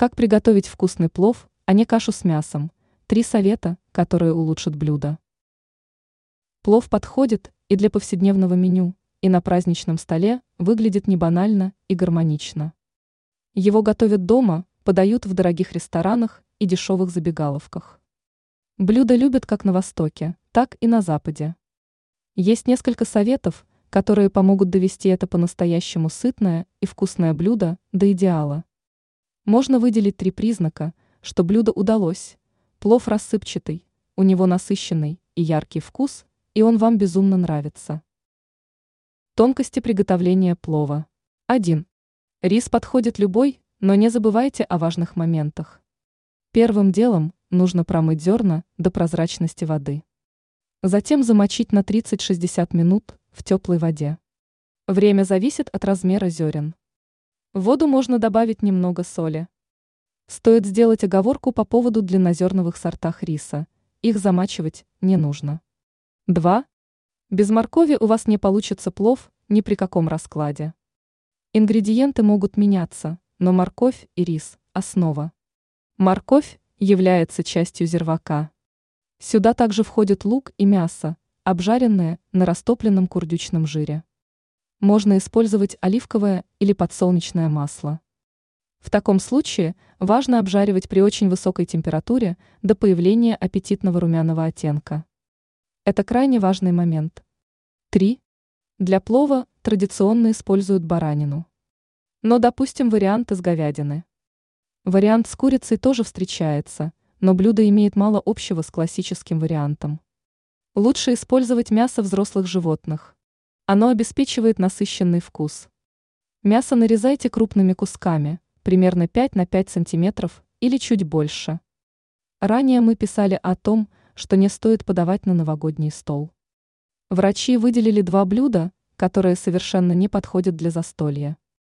Как приготовить вкусный плов, а не кашу с мясом? Три совета, которые улучшат блюдо. Плов подходит и для повседневного меню, и на праздничном столе выглядит не банально и гармонично. Его готовят дома, подают в дорогих ресторанах и дешевых забегаловках. Блюдо любят как на Востоке, так и на Западе. Есть несколько советов, которые помогут довести это по-настоящему сытное и вкусное блюдо до идеала. Можно выделить три признака, что блюдо удалось. Плов рассыпчатый, у него насыщенный и яркий вкус, и он вам безумно нравится. Тонкости приготовления плова. 1. Рис подходит любой, но не забывайте о важных моментах. Первым делом нужно промыть зерна до прозрачности воды. Затем замочить на 30-60 минут в теплой воде. Время зависит от размера зерен. В воду можно добавить немного соли. Стоит сделать оговорку по поводу длиннозерновых сортах риса. Их замачивать не нужно. 2. Без моркови у вас не получится плов ни при каком раскладе. Ингредиенты могут меняться, но морковь и рис – основа. Морковь является частью зервака. Сюда также входят лук и мясо, обжаренные на растопленном курдючном жире. Можно использовать оливковое или подсолнечное масло. В таком случае важно обжаривать при очень высокой температуре до появления аппетитного румяного оттенка. Это крайне важный момент. 3. Для плова традиционно используют баранину. Но допустим вариант из говядины. Вариант с курицей тоже встречается, но блюдо имеет мало общего с классическим вариантом. Лучше использовать мясо взрослых животных. Оно обеспечивает насыщенный вкус. Мясо нарезайте крупными кусками, примерно 5 на 5 сантиметров или чуть больше. Ранее мы писали о том, что не стоит подавать на новогодний стол. Врачи выделили два блюда, которые совершенно не подходят для застолья.